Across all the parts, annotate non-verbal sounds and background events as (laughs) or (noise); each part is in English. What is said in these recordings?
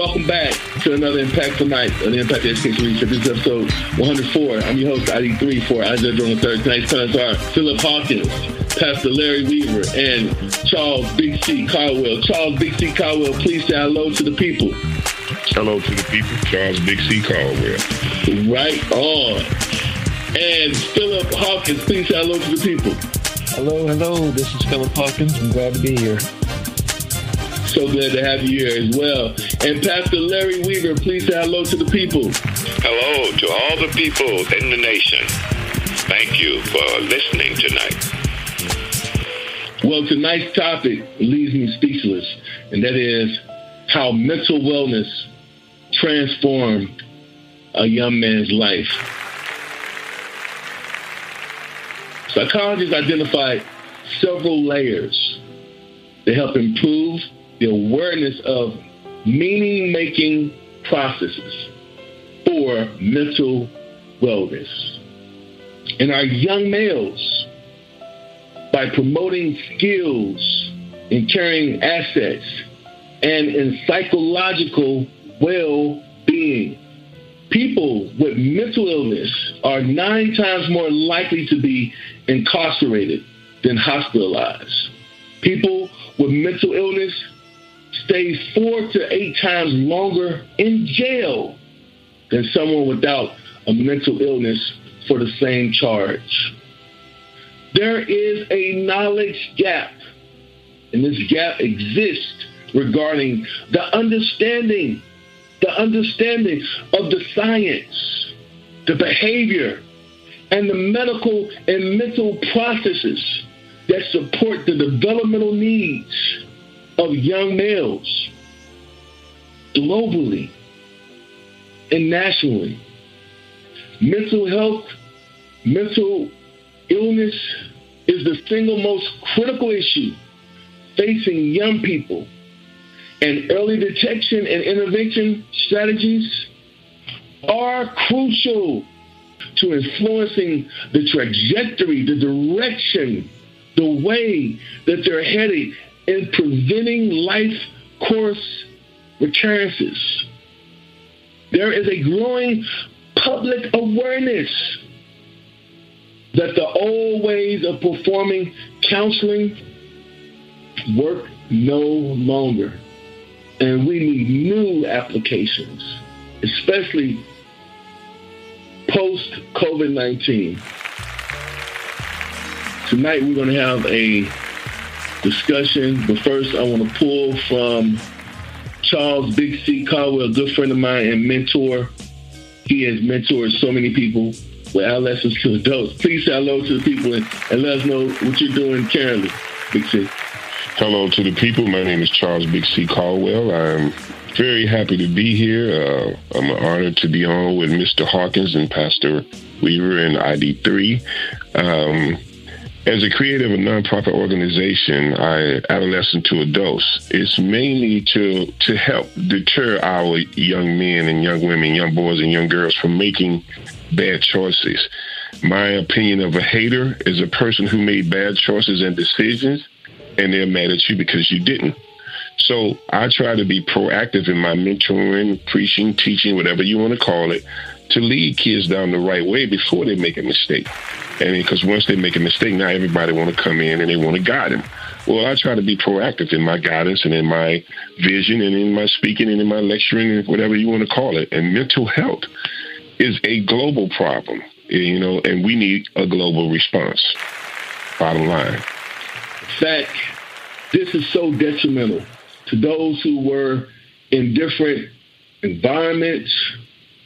Welcome back to another Impactful Night on the Impact Education Research. This is episode 104. I'm your host, ID3 for Isaiah Jordan III. Tonight's panelists are Philip Hawkins, Pastor Larry Weaver, and Charles Big C. Caldwell. Charles Big C. Caldwell, please say hello to the people. Hello to the people. Charles Big C. Caldwell. Right on. And Philip Hawkins, please say hello to the people. Hello, hello. This is Philip Hawkins. I'm glad to be here. So glad to have you here as well. And Pastor Larry Weaver, please say hello to the people. Hello to all the people in the nation. Thank you for listening tonight. Well, tonight's topic leaves me speechless, and that is how mental wellness transformed a young man's life. Psychologists identified several layers to help improve the awareness of meaning making processes for mental wellness. And our young males, by promoting skills in carrying assets and in psychological well being, people with mental illness are nine times more likely to be incarcerated than hospitalized. People with mental illness stays four to eight times longer in jail than someone without a mental illness for the same charge. There is a knowledge gap, and this gap exists regarding the understanding, the understanding of the science, the behavior, and the medical and mental processes that support the developmental needs of young males globally and nationally. Mental health, mental illness is the single most critical issue facing young people, and early detection and intervention strategies are crucial to influencing the trajectory, the direction, the way that they're heading in preventing life course recurrences. There is a growing public awareness that the old ways of performing counseling work no longer. And we need new applications, especially post COVID 19. Tonight we're going to have a discussion. But first, I want to pull from Charles Big C. Caldwell, a good friend of mine and mentor. He has mentored so many people with adolescents to adults. Please say hello to the people and, and let us know what you're doing currently, Big C. Hello to the people. My name is Charles Big C. Caldwell. I'm very happy to be here. Uh, I'm honored to be on with Mr. Hawkins and Pastor Weaver and ID3. Um, as a creative of a nonprofit organization, I adolescent to adults, it's mainly to to help deter our young men and young women, young boys and young girls from making bad choices. My opinion of a hater is a person who made bad choices and decisions and they're mad at you because you didn't. So I try to be proactive in my mentoring, preaching, teaching, whatever you want to call it, to lead kids down the right way before they make a mistake. And because once they make a mistake, now everybody want to come in and they want to guide them. Well, I try to be proactive in my guidance and in my vision and in my speaking and in my lecturing and whatever you want to call it. And mental health is a global problem, you know, and we need a global response. Bottom line. In fact, this is so detrimental to those who were in different environments,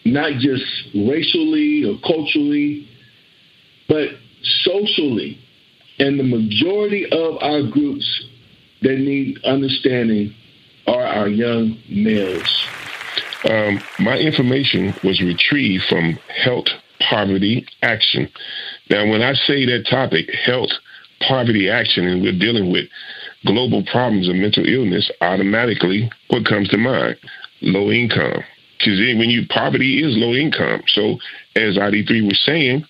not just racially or culturally, but socially. And the majority of our groups that need understanding are our young males. Um, my information was retrieved from Health Poverty Action. Now, when I say that topic, health poverty action, and we're dealing with global problems of mental illness, automatically what comes to mind? Low income. Because when you poverty is low income. So as ID3 was saying,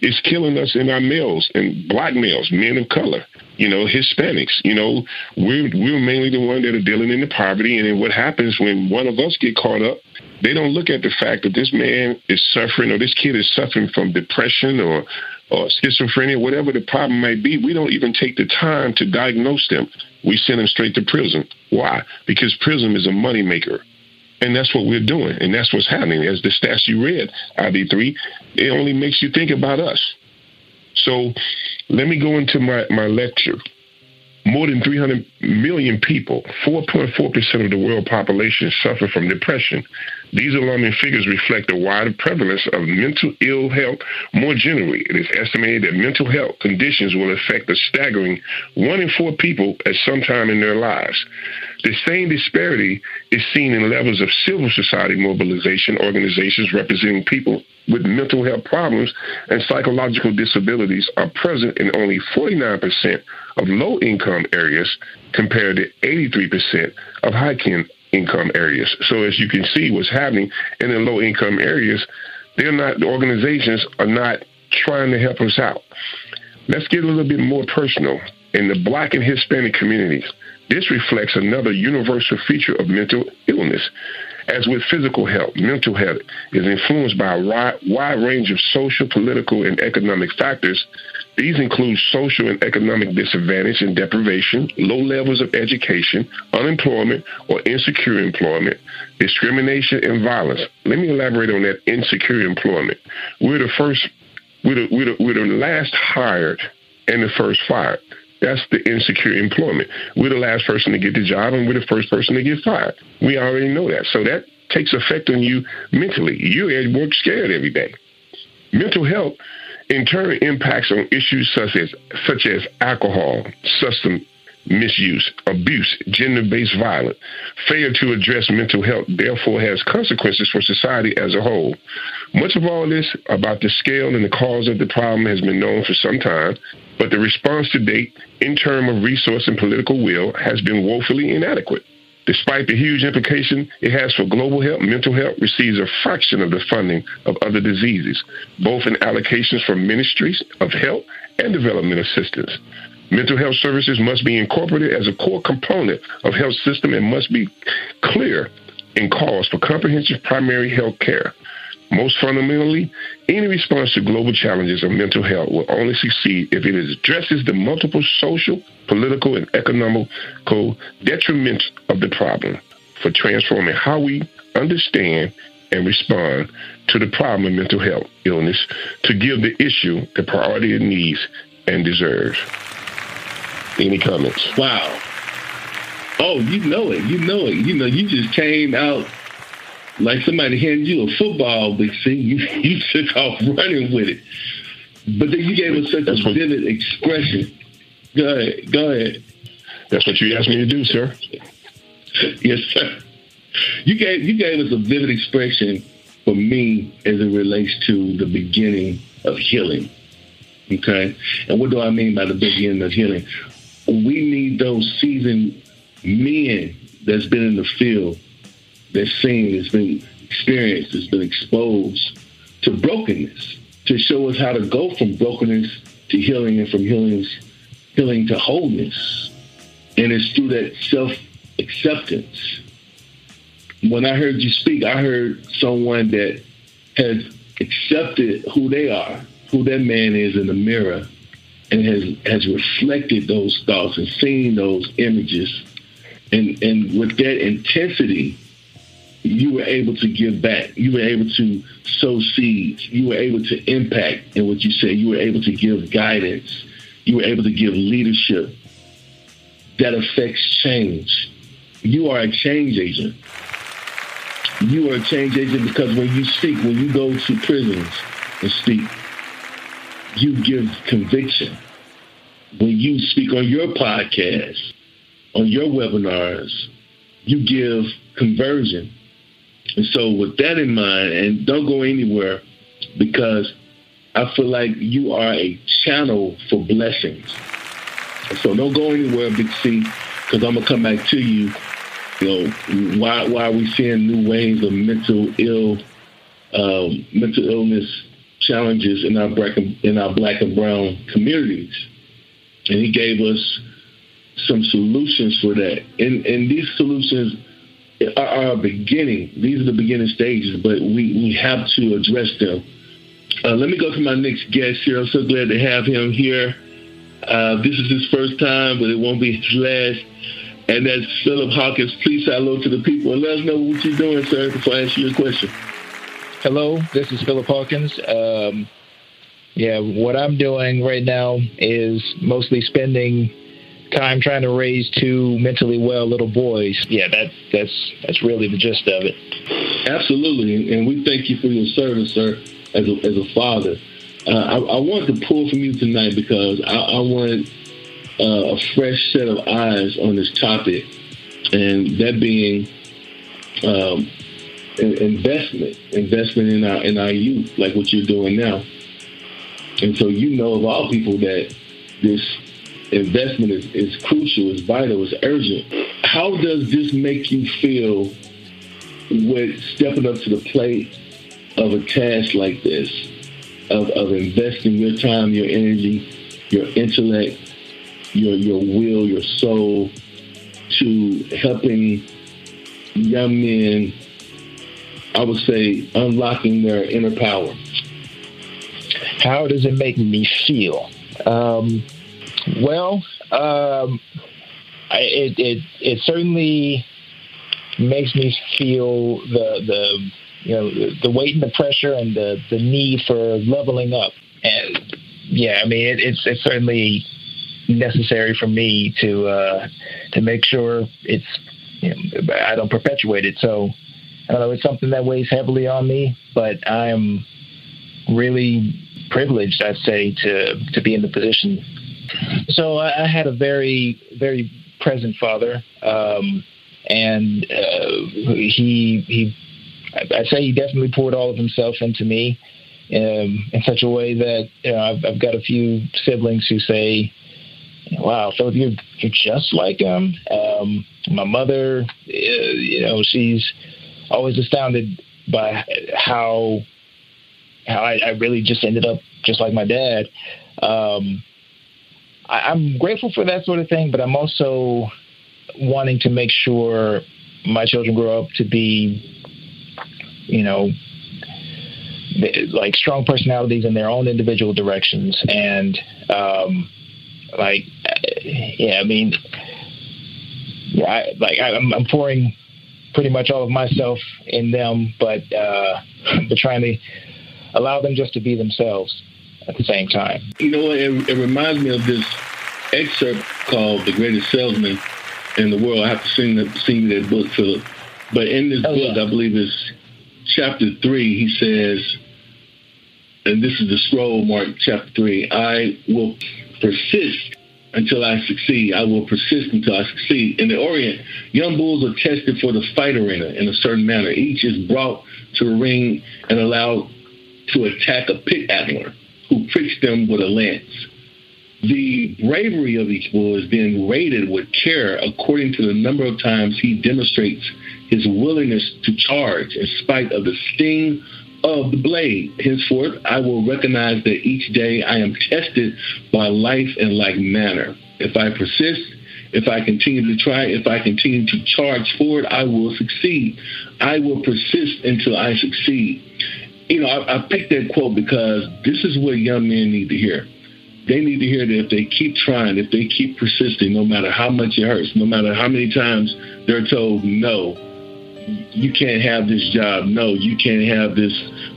it's killing us in our males and black males, men of color. you know, Hispanics. You know, we're we're mainly the one that are dealing in the poverty. And then what happens when one of us get caught up? They don't look at the fact that this man is suffering or this kid is suffering from depression or or schizophrenia, whatever the problem may be. We don't even take the time to diagnose them. We send them straight to prison. Why? Because prison is a moneymaker. And that's what we're doing. And that's what's happening. As the stats you read, ID3, it only makes you think about us. So let me go into my, my lecture. More than 300 million people, 4.4% of the world population, suffer from depression. These alarming figures reflect the wider prevalence of mental ill health more generally. It is estimated that mental health conditions will affect a staggering one in four people at some time in their lives. The same disparity is seen in levels of civil society mobilization organizations representing people with mental health problems and psychological disabilities are present in only 49% of low income areas compared to 83% of high income areas. So as you can see what's happening in the low income areas, they're not the organizations are not trying to help us out. Let's get a little bit more personal. In the black and Hispanic communities, this reflects another universal feature of mental illness. As with physical health, mental health is influenced by a wide, range of social, political, and economic factors. These include social and economic disadvantage and deprivation, low levels of education, unemployment or insecure employment, discrimination, and violence. Let me elaborate on that insecure employment. We're the first, we're the, we're the, we're the last hired and the first fired. That's the insecure employment. We're the last person to get the job and we're the first person to get fired. We already know that. So that takes effect on you mentally. You're at work scared every day. Mental health in turn impacts on issues such as such as alcohol, substance misuse, abuse, gender-based violence. Failure to address mental health therefore has consequences for society as a whole. Much of all this about the scale and the cause of the problem has been known for some time, but the response to date, in terms of resource and political will, has been woefully inadequate. Despite the huge implication it has for global health, mental health receives a fraction of the funding of other diseases, both in allocations from ministries of health and development assistance. Mental health services must be incorporated as a core component of health system and must be clear in calls for comprehensive primary health care. Most fundamentally, any response to global challenges of mental health will only succeed if it addresses the multiple social, political, and economical detriments of the problem for transforming how we understand and respond to the problem of mental health illness to give the issue the priority it needs and deserves. Any comments? Wow. Oh, you know it. You know it. You know, you just came out like somebody handed you a football, Big (laughs) C. You, you took off running with it. But then you gave us such That's a vivid expression. Go ahead. Go ahead. That's what you asked me to do, sir. yes, sir. You gave you gave us a vivid expression for me as it relates to the beginning of healing. Okay? And what do I mean by the beginning of healing? Those seasoned men that's been in the field that's seen, that's been experienced, that's been exposed to brokenness, to show us how to go from brokenness to healing and from healing, healing to wholeness. And it's through that self acceptance. When I heard you speak, I heard someone that has accepted who they are, who that man is in the mirror, and has has reflected those thoughts and seen those images. And and with that intensity, you were able to give back. You were able to sow seeds. You were able to impact. in what you said, you were able to give guidance. You were able to give leadership that affects change. You are a change agent. You are a change agent because when you speak, when you go to prisons and speak, you give conviction. When you speak on your podcast, on your webinars, you give conversion. And so, with that in mind, and don't go anywhere because I feel like you are a channel for blessings. So, don't go anywhere, Big C, because I'm going to come back to you. You know, why, why are we seeing new waves of mental ill, um, mental illness challenges in our black and, in our black and brown communities? and he gave us some solutions for that. And and these solutions are, a beginning. These are the beginning stages, but we, we have to address them. Uh, let me go to my next guest here. I'm so glad to have him here. Uh, this is his first time, but it won't be his last. And that's Philip Hawkins. Please say hello to the people and let us know what you're doing, sir, before I answer your question. Hello, this is Philip Hawkins. Um, yeah, what I'm doing right now is mostly spending time trying to raise two mentally well little boys. Yeah, that's that's that's really the gist of it. Absolutely, and we thank you for your service, sir, as a, as a father. Uh, I, I want to pull from you tonight because I, I want uh, a fresh set of eyes on this topic, and that being um, investment, investment in our in our youth, like what you're doing now. And so you know of all people that this investment is, is crucial, is vital, is urgent. How does this make you feel with stepping up to the plate of a task like this, of, of investing your time, your energy, your intellect, your your will, your soul to helping young men, I would say, unlocking their inner power? How does it make me feel? Um, well, um, I, it, it it certainly makes me feel the the you know the, weight and the pressure and the the need for leveling up. And yeah, I mean it, it's it's certainly necessary for me to uh, to make sure it's you know, I don't perpetuate it. So I don't know. It's something that weighs heavily on me, but I am really privileged, I'd say, to to be in the position so I, I had a very, very present father, um, and uh, he he. I say he definitely poured all of himself into me um, in such a way that you know, I've, I've got a few siblings who say, "Wow, so you're you're just like him." Um, my mother, uh, you know, she's always astounded by how how I, I really just ended up just like my dad. Um, I, am grateful for that sort of thing, but I'm also wanting to make sure my children grow up to be, you know, like strong personalities in their own individual directions. And, um, like, yeah, I mean, yeah, I, like I, I'm, I'm pouring pretty much all of myself in them, but, uh, but trying to allow them just to be themselves at the same time. You know? It, it reminds me of this excerpt called "The Greatest Salesman in the World." I have to sing that, sing that book, Philip. But in this oh, book, yeah. I believe it's chapter three. He says, and this is the scroll mark, chapter three. I will persist until I succeed. I will persist until I succeed. In the Orient, young bulls are tested for the fight arena in a certain manner. Each is brought to a ring and allowed to attack a pit angler who pricks them with a lance. The bravery of each bull is then rated with care according to the number of times he demonstrates his willingness to charge in spite of the sting of the blade. Henceforth, I will recognize that each day I am tested by life in like manner. If I persist, if I continue to try, if I continue to charge forward, I will succeed. I will persist until I succeed you know, I, I picked that quote because this is what young men need to hear. They need to hear that if they keep trying, if they keep persisting, no matter how much it hurts, no matter how many times they're told no, you can't have this job. No, you can't have this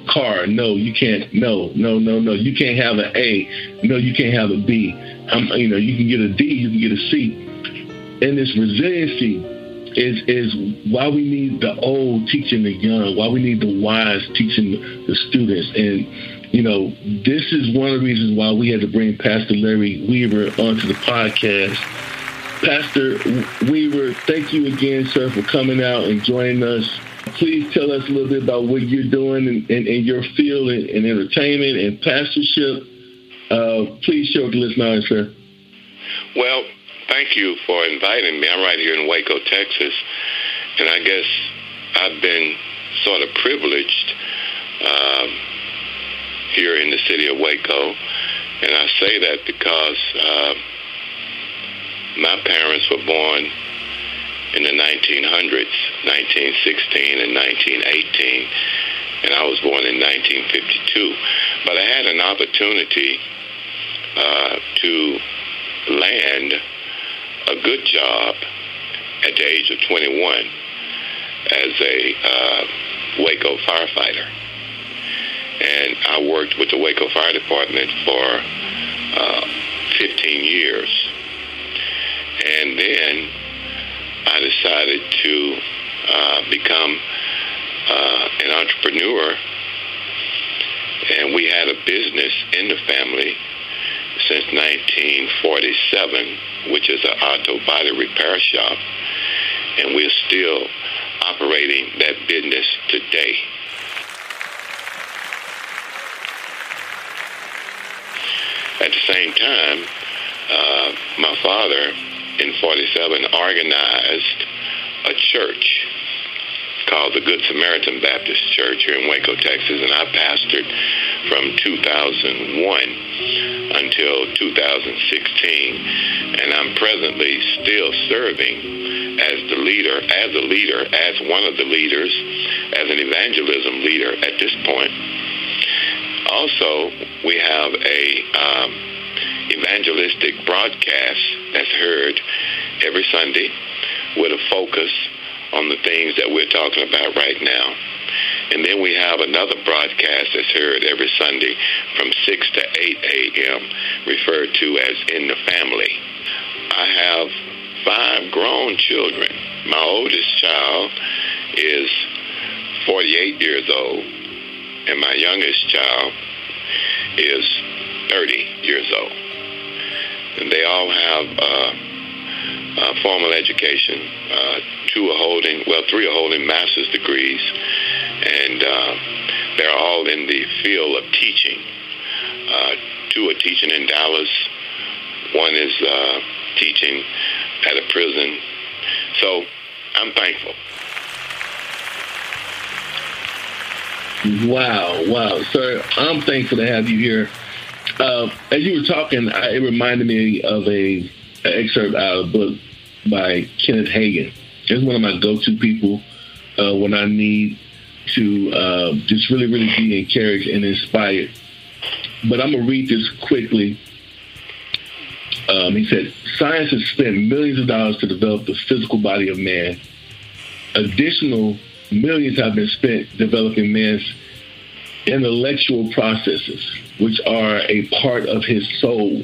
car. No, you can't. No, no, no, no. You can't have an A. No, you can't have a B. I'm, you know, you can get a D. You can get a C. And this resiliency is is why we need the old teaching the young, why we need the wise teaching the students. And, you know, this is one of the reasons why we had to bring Pastor Larry Weaver onto the podcast. Pastor Weaver, thank you again, sir, for coming out and joining us. Please tell us a little bit about what you're doing in, in, in your field in, in, entertainment and pastorship. Uh, please with the listeners, sir. Well, thank you for inviting me. I'm right here in Waco, Texas, and I guess I've been sort of privileged um, here in the city of Waco, and I say that because uh, my parents were born in the 1900s, 1916 and 1918, and I was born in 1952. But I had an opportunity uh, to land a good job at the age of 21 as a uh, Waco firefighter. And I worked with the Waco Fire Department for uh, 15 years. And then I decided to uh, become uh, an entrepreneur. And we had a business in the family since 1947, which is an auto body repair shop. And we're still operating that business today. At the same time, uh, my father in 47 organized a church called the Good Samaritan Baptist Church here in Waco, Texas, and I pastored from 2001 until 2016. And I'm presently still serving as the leader, as a leader, as one of the leaders, as an evangelism leader at this point. Also, we have a um, evangelistic broadcast that's heard every Sunday with a focus on the things that we're talking about right now. And then we have another broadcast that's heard every Sunday from 6 to 8 a.m., referred to as In the Family. I have five grown children. My oldest child is 48 years old, and my youngest child is 30 years old. And they all have uh, uh, formal education. Uh, two are holding, well, three are holding master's degrees, and uh, they're all in the field of teaching. Uh, two are teaching in Dallas. One is uh, teaching at a prison. So I'm thankful. Wow, wow, sir! I'm thankful to have you here. Uh, as you were talking, I, it reminded me of a, a excerpt out of a book by Kenneth Hagin. He's one of my go-to people uh, when I need to uh, just really, really be encouraged and inspired. But I'm gonna read this quickly. Um, he said, "Science has spent millions of dollars to develop the physical body of man. Additional millions have been spent developing man's intellectual processes, which are a part of his soul.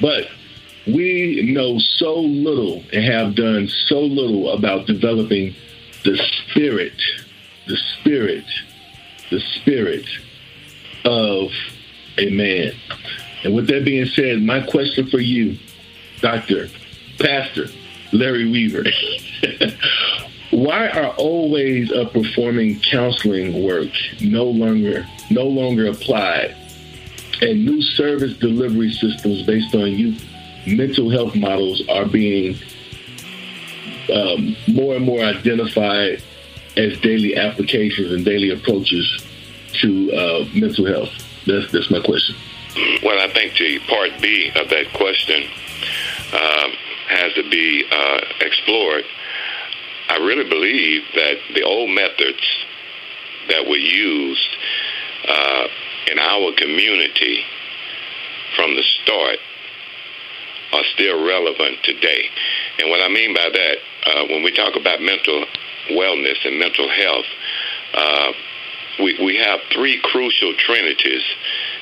But we know so little and have done so little about developing the spirit, the spirit, the spirit of a man. And with that being said, my question for you, Dr. Pastor Larry Weaver, (laughs) why are old ways of performing counseling work no longer no longer applied? And new service delivery systems based on youth mental health models are being um, more and more identified as daily applications and daily approaches to uh, mental health. That's that's my question. Well i think the part b of that question uh, has to be uh, explored I really believe that the old methods that were used uh, in our community from the start are still relevant today. And what I mean by that, uh, when we talk about mental wellness and mental health, uh, we, we have three crucial trinities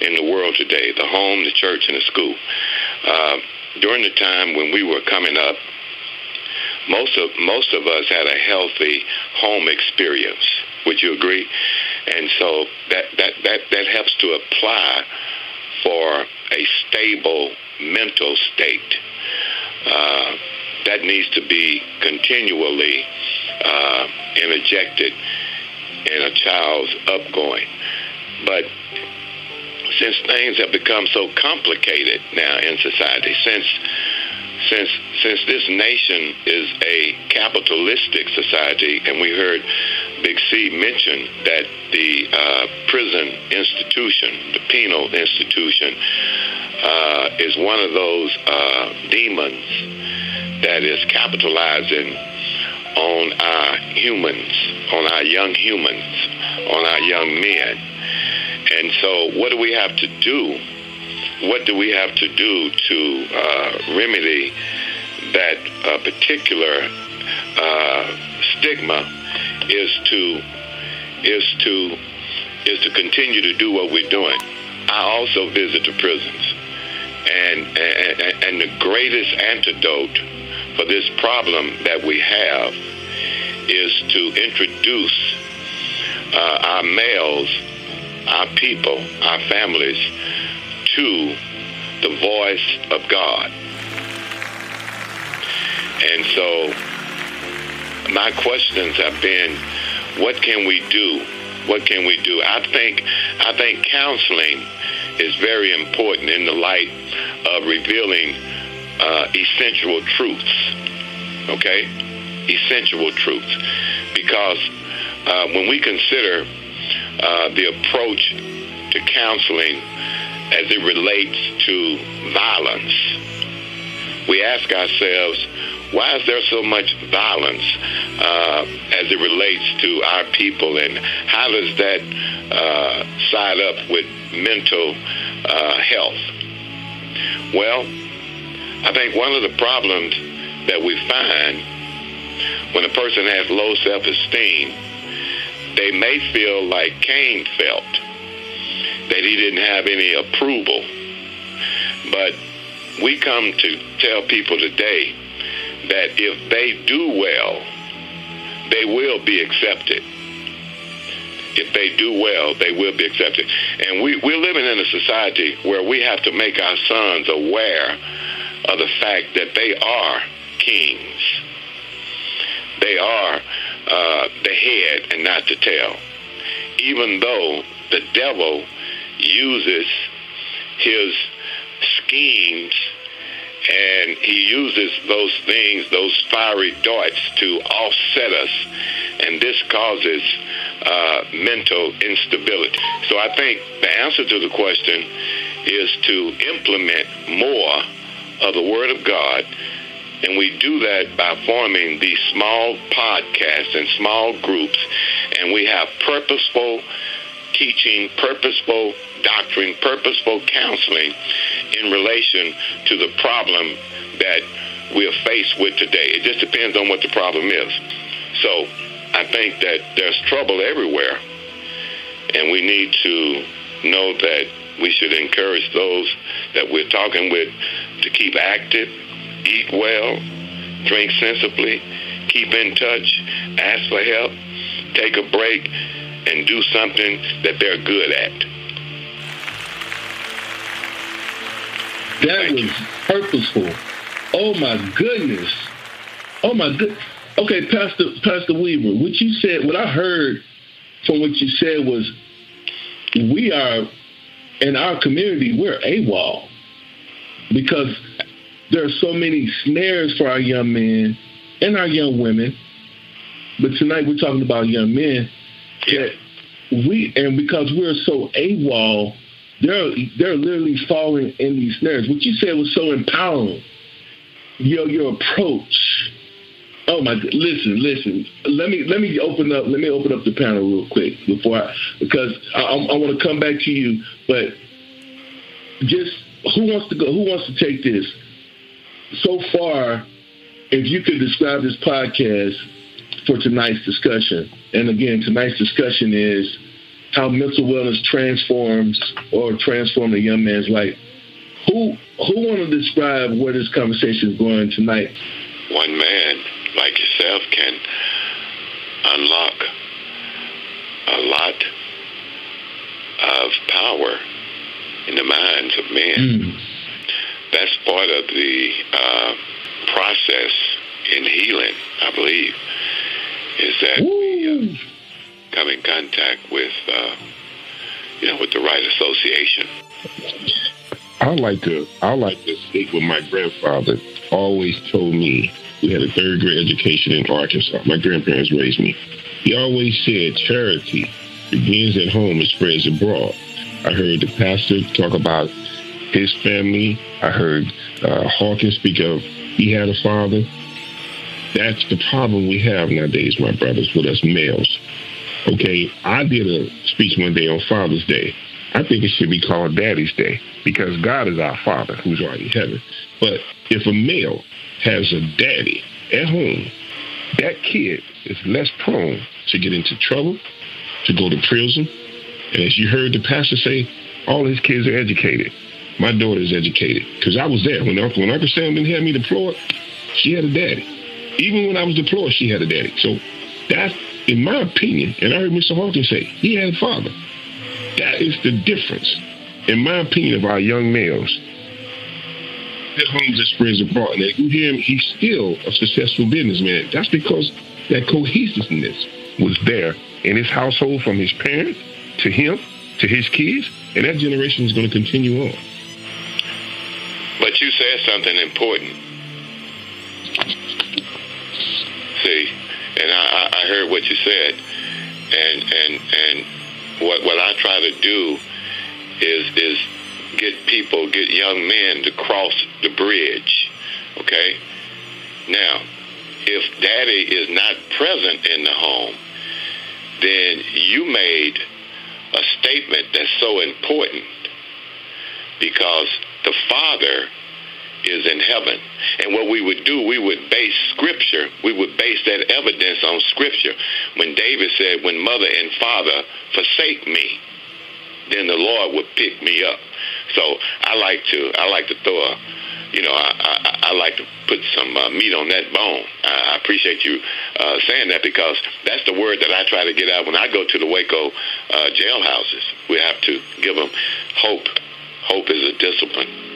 in the world today the home, the church, and the school. Uh, during the time when we were coming up, most of most of us had a healthy home experience. Would you agree? And so that that that that helps to apply for a stable mental state. Uh, that needs to be continually uh, interjected in a child's upgoing. But since things have become so complicated now in society, since since since this nation is a capitalistic society, and we heard Big C mention that the uh, prison institution, the penal institution, uh, is one of those uh, demons that is capitalizing on our humans, on our young humans, on our young men. And so, what do we have to do? What do we have to do to uh, remedy that uh, particular uh, stigma? Is to is to is to continue to do what we're doing. I also visit the prisons, and and, and the greatest antidote for this problem that we have is to introduce uh, our males, our people, our families to the voice of God. And so my questions have been, what can we do? What can we do? I think I think counseling is very important in the light of revealing uh, essential truths. Okay, essential truths, because uh, when we consider uh, the approach to counseling as it relates to violence, we ask ourselves, why is there so much violence uh, as it relates to our people, and how does that uh, side up with mental uh, health? Well, I think one of the problems that we find when a person has low self esteem, they may feel like Cain felt that he didn't have any approval. But we come to tell people today that if they do well, they will be accepted. If they do well, they will be accepted. And we, we're living in a society where we have to make our sons aware of the fact that they are kings. They are uh, the head and not the tail. Even though the devil uses his schemes and he uses those things, those fiery darts, to offset us, and this causes uh, mental instability. So I think the answer to the question is to implement more of the Word of God. And we do that by forming these small podcasts and small groups. And we have purposeful teaching, purposeful doctrine, purposeful counseling in relation to the problem that we are faced with today. It just depends on what the problem is. So I think that there's trouble everywhere. And we need to know that we should encourage those that we're talking with to keep active, eat well, drink sensibly, keep in touch, ask for help, take a break, and do something that they're good at. That Thank was you. purposeful. Oh my goodness. Oh my good. Okay, Pastor Pastor Weaver, what you said, what I heard from what you said was, we are in our community, we're AWOL because there are so many snares for our young men and our young women. But tonight we're talking about young men that we and because we're so AWOL, they're they're literally falling in these snares. What you said was so empowering. Your your approach. Oh my! Listen, listen. Let me let me open up. Let me open up the panel real quick before I because I, I, I want to come back to you. But just who wants to go? Who wants to take this? So far, if you could describe this podcast for tonight's discussion, and again, tonight's discussion is how mental wellness transforms or transform a young man's life. Who who want to describe where this conversation is going tonight? One man like yourself can unlock a lot of power in the minds of men. Mm. That's part of the uh, process in healing, I believe, is that come in contact with, uh, you know, with the right association. I like to I like to stick with my grandfather. Always told me we had a third grade education in Arkansas. My grandparents raised me. He always said charity begins at home and spreads abroad. I heard the pastor talk about his family. I heard uh, Hawkins speak of he had a father. That's the problem we have nowadays, my brothers, with us males. Okay, I did a speech one day on Father's Day. I think it should be called Daddy's Day because God is our Father who's already in heaven. But if a male has a daddy at home, that kid is less prone to get into trouble, to go to prison. And as you heard the pastor say, all his kids are educated. My daughter is educated because I was there when Uncle when Uncle Sam didn't have me deployed. She had a daddy. Even when I was deployed, she had a daddy. So that's in my opinion, and I heard Mr. Hawkins say he had a father. That is the difference, in my opinion, of our young males. That homes that spreads abroad. And you hear him, he's still a successful businessman. That's because that cohesiveness was there in his household from his parents to him to his kids, and that generation is going to continue on. But you said something important. See, and I, I heard what you said, and and and what what I try to do is is get people, get young men to cross the bridge. Okay. Now, if daddy is not present in the home, then you made a statement that's so important because the father is in heaven. And what we would do, we would base scripture, we would base that evidence on scripture. When David said, When mother and father forsake me, then the Lord would pick me up. So I like to I like to throw a you know, I, I, I like to put some uh, meat on that bone. I, I appreciate you uh, saying that because that's the word that I try to get out when I go to the Waco uh, jailhouses. We have to give them hope. Hope is a discipline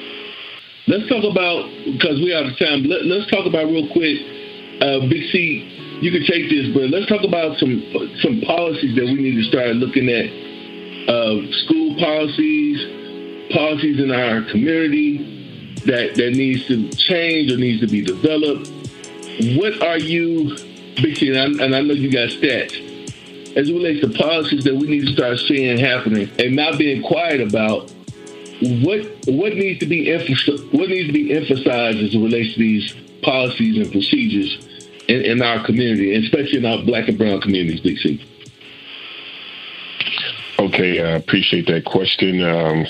Let's talk about because we out of time. Let, us talk about real quick, uh, Big C. You can take this, but let's talk about some some policies that we need to start looking at. Uh, school policies, policies in our community that that needs to change or needs to be developed. What are you, Big C? And I, and I know you got stats as it relates to policies that we need to start seeing happening and not being quiet about what what needs to be what needs to be emphasized as it relates to these policies and procedures in, in our community, especially in our black and brown communities, Big C? Okay, I appreciate that question. Um,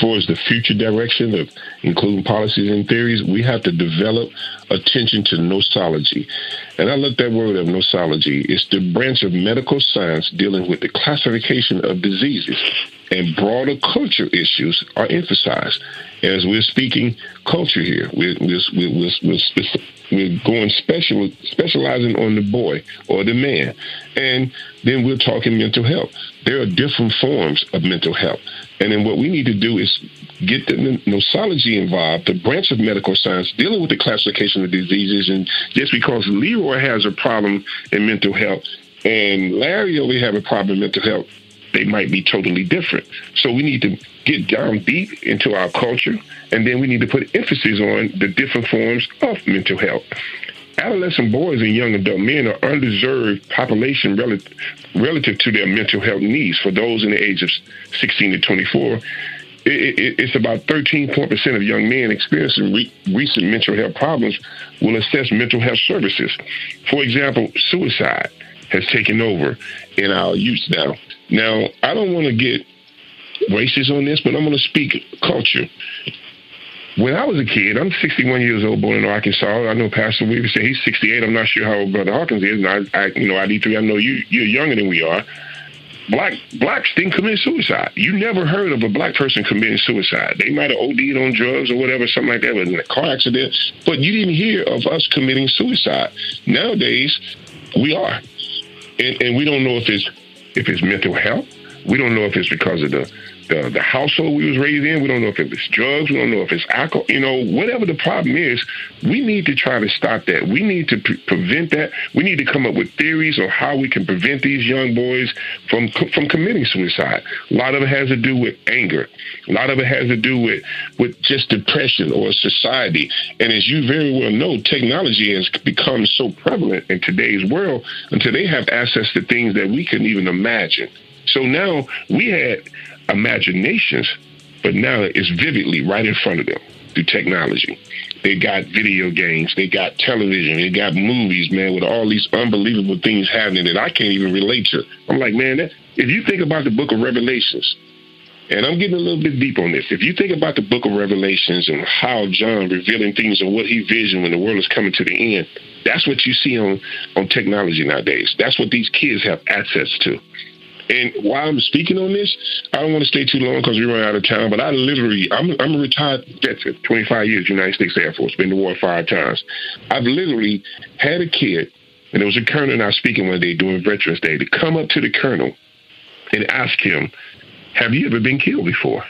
for as the future direction of including policies and theories, we have to develop attention to nosology. And I looked that word up, nosology. It's the branch of medical science dealing with the classification of diseases and broader culture issues are emphasized. As we're speaking culture here, we're, we're, we're, we're, we're going special, specializing on the boy or the man. And then we're talking mental health. There are different forms of mental health. And then what we need to do is get the nosology involved, the branch of medical science dealing with the classification of diseases. And just because Leroy has a problem in mental health and Larry only have a problem in mental health, they might be totally different. So we need to get down deep into our culture, and then we need to put emphasis on the different forms of mental health. Adolescent boys and young adult men are undeserved population relative, relative to their mental health needs. For those in the age of 16 to 24, it's about 13 percent of young men experiencing re- recent mental health problems will assess mental health services. For example, suicide has taken over in our youth now. Now, I don't want to get racist on this, but I'm going to speak culture. When I was a kid, I'm 61 years old, born in Arkansas. I know Pastor Weaver said he's 68. I'm not sure how old Brother Hawkins is. And I, I you know, ID3, I know you, you're younger than we are. Black blacks didn't commit suicide. You never heard of a black person committing suicide. They might have OD'd on drugs or whatever, something like that, was in a car accident. But you didn't hear of us committing suicide. Nowadays, we are, and, and we don't know if it's if it's mental health. We don't know if it's because of the, the, the household we was raised in. We don't know if it's drugs. We don't know if it's alcohol. You know, whatever the problem is, we need to try to stop that. We need to pre- prevent that. We need to come up with theories on how we can prevent these young boys from from committing suicide. A lot of it has to do with anger. A lot of it has to do with with just depression or society. And as you very well know, technology has become so prevalent in today's world until they have access to things that we couldn't even imagine. So now we had imaginations, but now it's vividly right in front of them through technology. They got video games, they got television, they got movies, man, with all these unbelievable things happening that I can't even relate to. I'm like, man, that, if you think about the book of Revelations, and I'm getting a little bit deep on this. If you think about the book of Revelations and how John revealing things and what he visioned when the world is coming to the end, that's what you see on, on technology nowadays. That's what these kids have access to. And while I'm speaking on this, I don't want to stay too long because we run out of time. But I literally, I'm, I'm a retired veteran, 25 years, United States Air Force, been to war five times. I've literally had a kid, and there was a colonel and I was speaking one day during Veterans Day to come up to the colonel and ask him, "Have you ever been killed before?"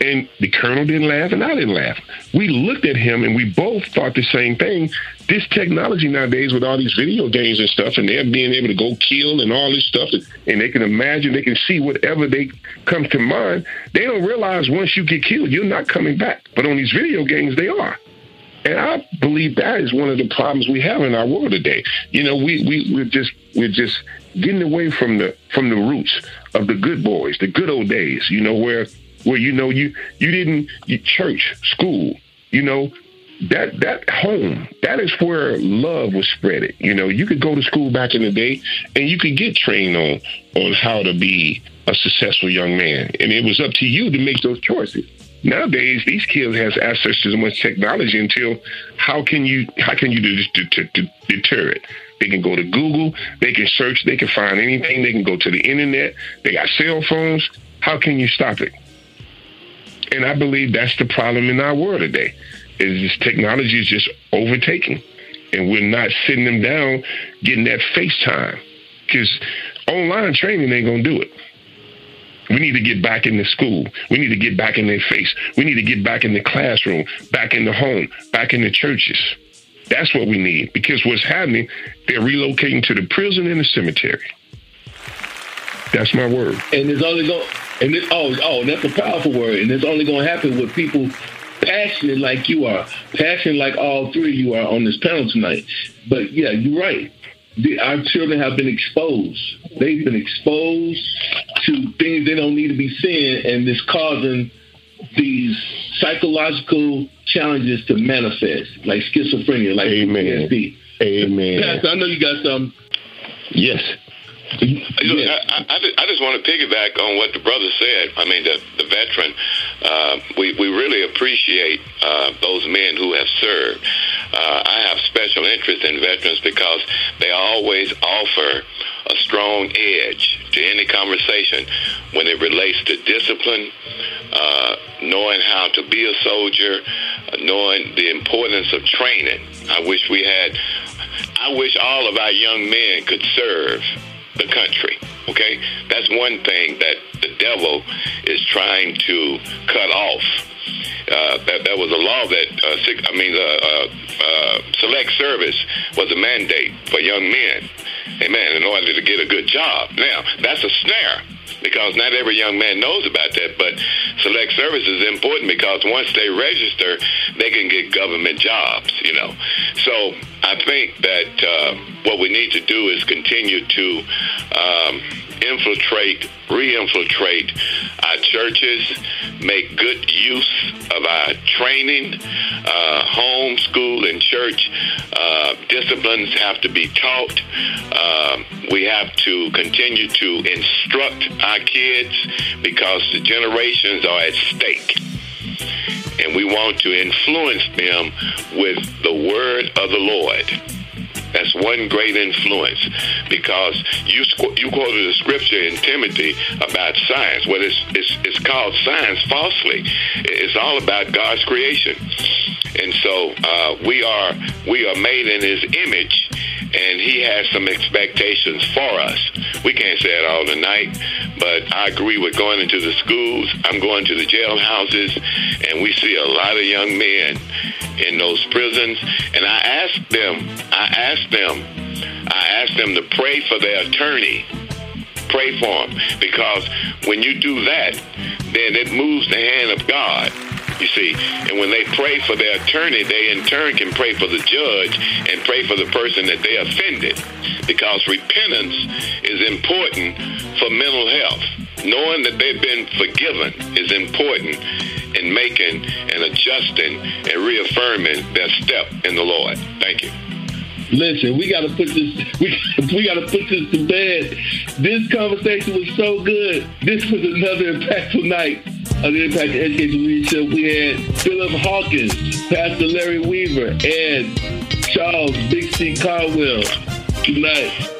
And the colonel didn't laugh, and I didn't laugh. We looked at him, and we both thought the same thing. This technology nowadays, with all these video games and stuff, and they're being able to go kill and all this stuff, and they can imagine, they can see whatever they comes to mind. They don't realize once you get killed, you're not coming back. But on these video games, they are. And I believe that is one of the problems we have in our world today. You know, we we we're just we're just getting away from the from the roots of the good boys, the good old days. You know, where where you know you you didn't you, church, school, you know, that that home that is where love was spreaded. You know, you could go to school back in the day and you could get trained on on how to be a successful young man, and it was up to you to make those choices. Nowadays, these kids has access to so much technology until how can you how can you deter it? They can go to Google, they can search, they can find anything, they can go to the internet, they got cell phones. How can you stop it? And I believe that's the problem in our world today. Is this technology is just overtaking, and we're not sitting them down getting that FaceTime because online training ain't gonna do it. We need to get back in the school. We need to get back in their face. We need to get back in the classroom, back in the home, back in the churches. That's what we need because what's happening, they're relocating to the prison and the cemetery. That's my word. And it's only going and it, oh oh that's a powerful word. And it's only gonna happen with people passionate like you are, passionate like all three of you are on this panel tonight. But yeah, you're right. The, our children have been exposed. They've been exposed to things they don't need to be seeing, and it's causing these psychological challenges to manifest, like schizophrenia, like Amen. PTSD. Amen. Pastor, I know you got some. Yes. You know, I, I, I, just want to piggyback on what the brother said. I mean, the, the veteran. Uh, we, we really appreciate uh, those men who have served. Uh, I have special interest in veterans because they always offer a strong edge to any conversation when it relates to discipline, uh, knowing how to be a soldier, uh, knowing the importance of training. I wish we had. I wish all of our young men could serve the country. Okay, that's one thing that the devil is trying to cut off. Uh, that, that was a law that uh, I mean, uh, uh, uh, select service was a mandate for young men. Amen. In order to get a good job. Now that's a snare because not every young man knows about that. But select service is important because once they register, they can get government jobs. You know, so I think that uh, what we need to do is continue to um, infiltrate, re-infiltrate our churches, make good use of our training, uh, home, school, and church. Uh, disciplines have to be taught. Uh, we have to continue to instruct our kids because the generations are at stake. And we want to influence them with the word of the Lord. That's one great influence because you you quoted a scripture in Timothy about science. Well, it's, it's, it's called science falsely. It's all about God's creation. And so uh, we are we are made in His image, and He has some expectations for us. We can't say it all tonight, but I agree with going into the schools. I'm going to the jailhouses, and we see a lot of young men in those prisons. And I ask them, I ask them, I ask them to pray for their attorney. Pray for them. Because when you do that, then it moves the hand of God. You see, and when they pray for their attorney, they in turn can pray for the judge and pray for the person that they offended. Because repentance is important for mental health. knowing that they've been forgiven is important in making and adjusting and reaffirming their step in the Lord. Thank you. Listen, we got to put this (laughs) we, we got to put this to bed. This conversation was so good. This was another impactful night of the Impact Education Leadership. We had Philip Hawkins, Pastor Larry Weaver, and Charles Big C Caldwell tonight.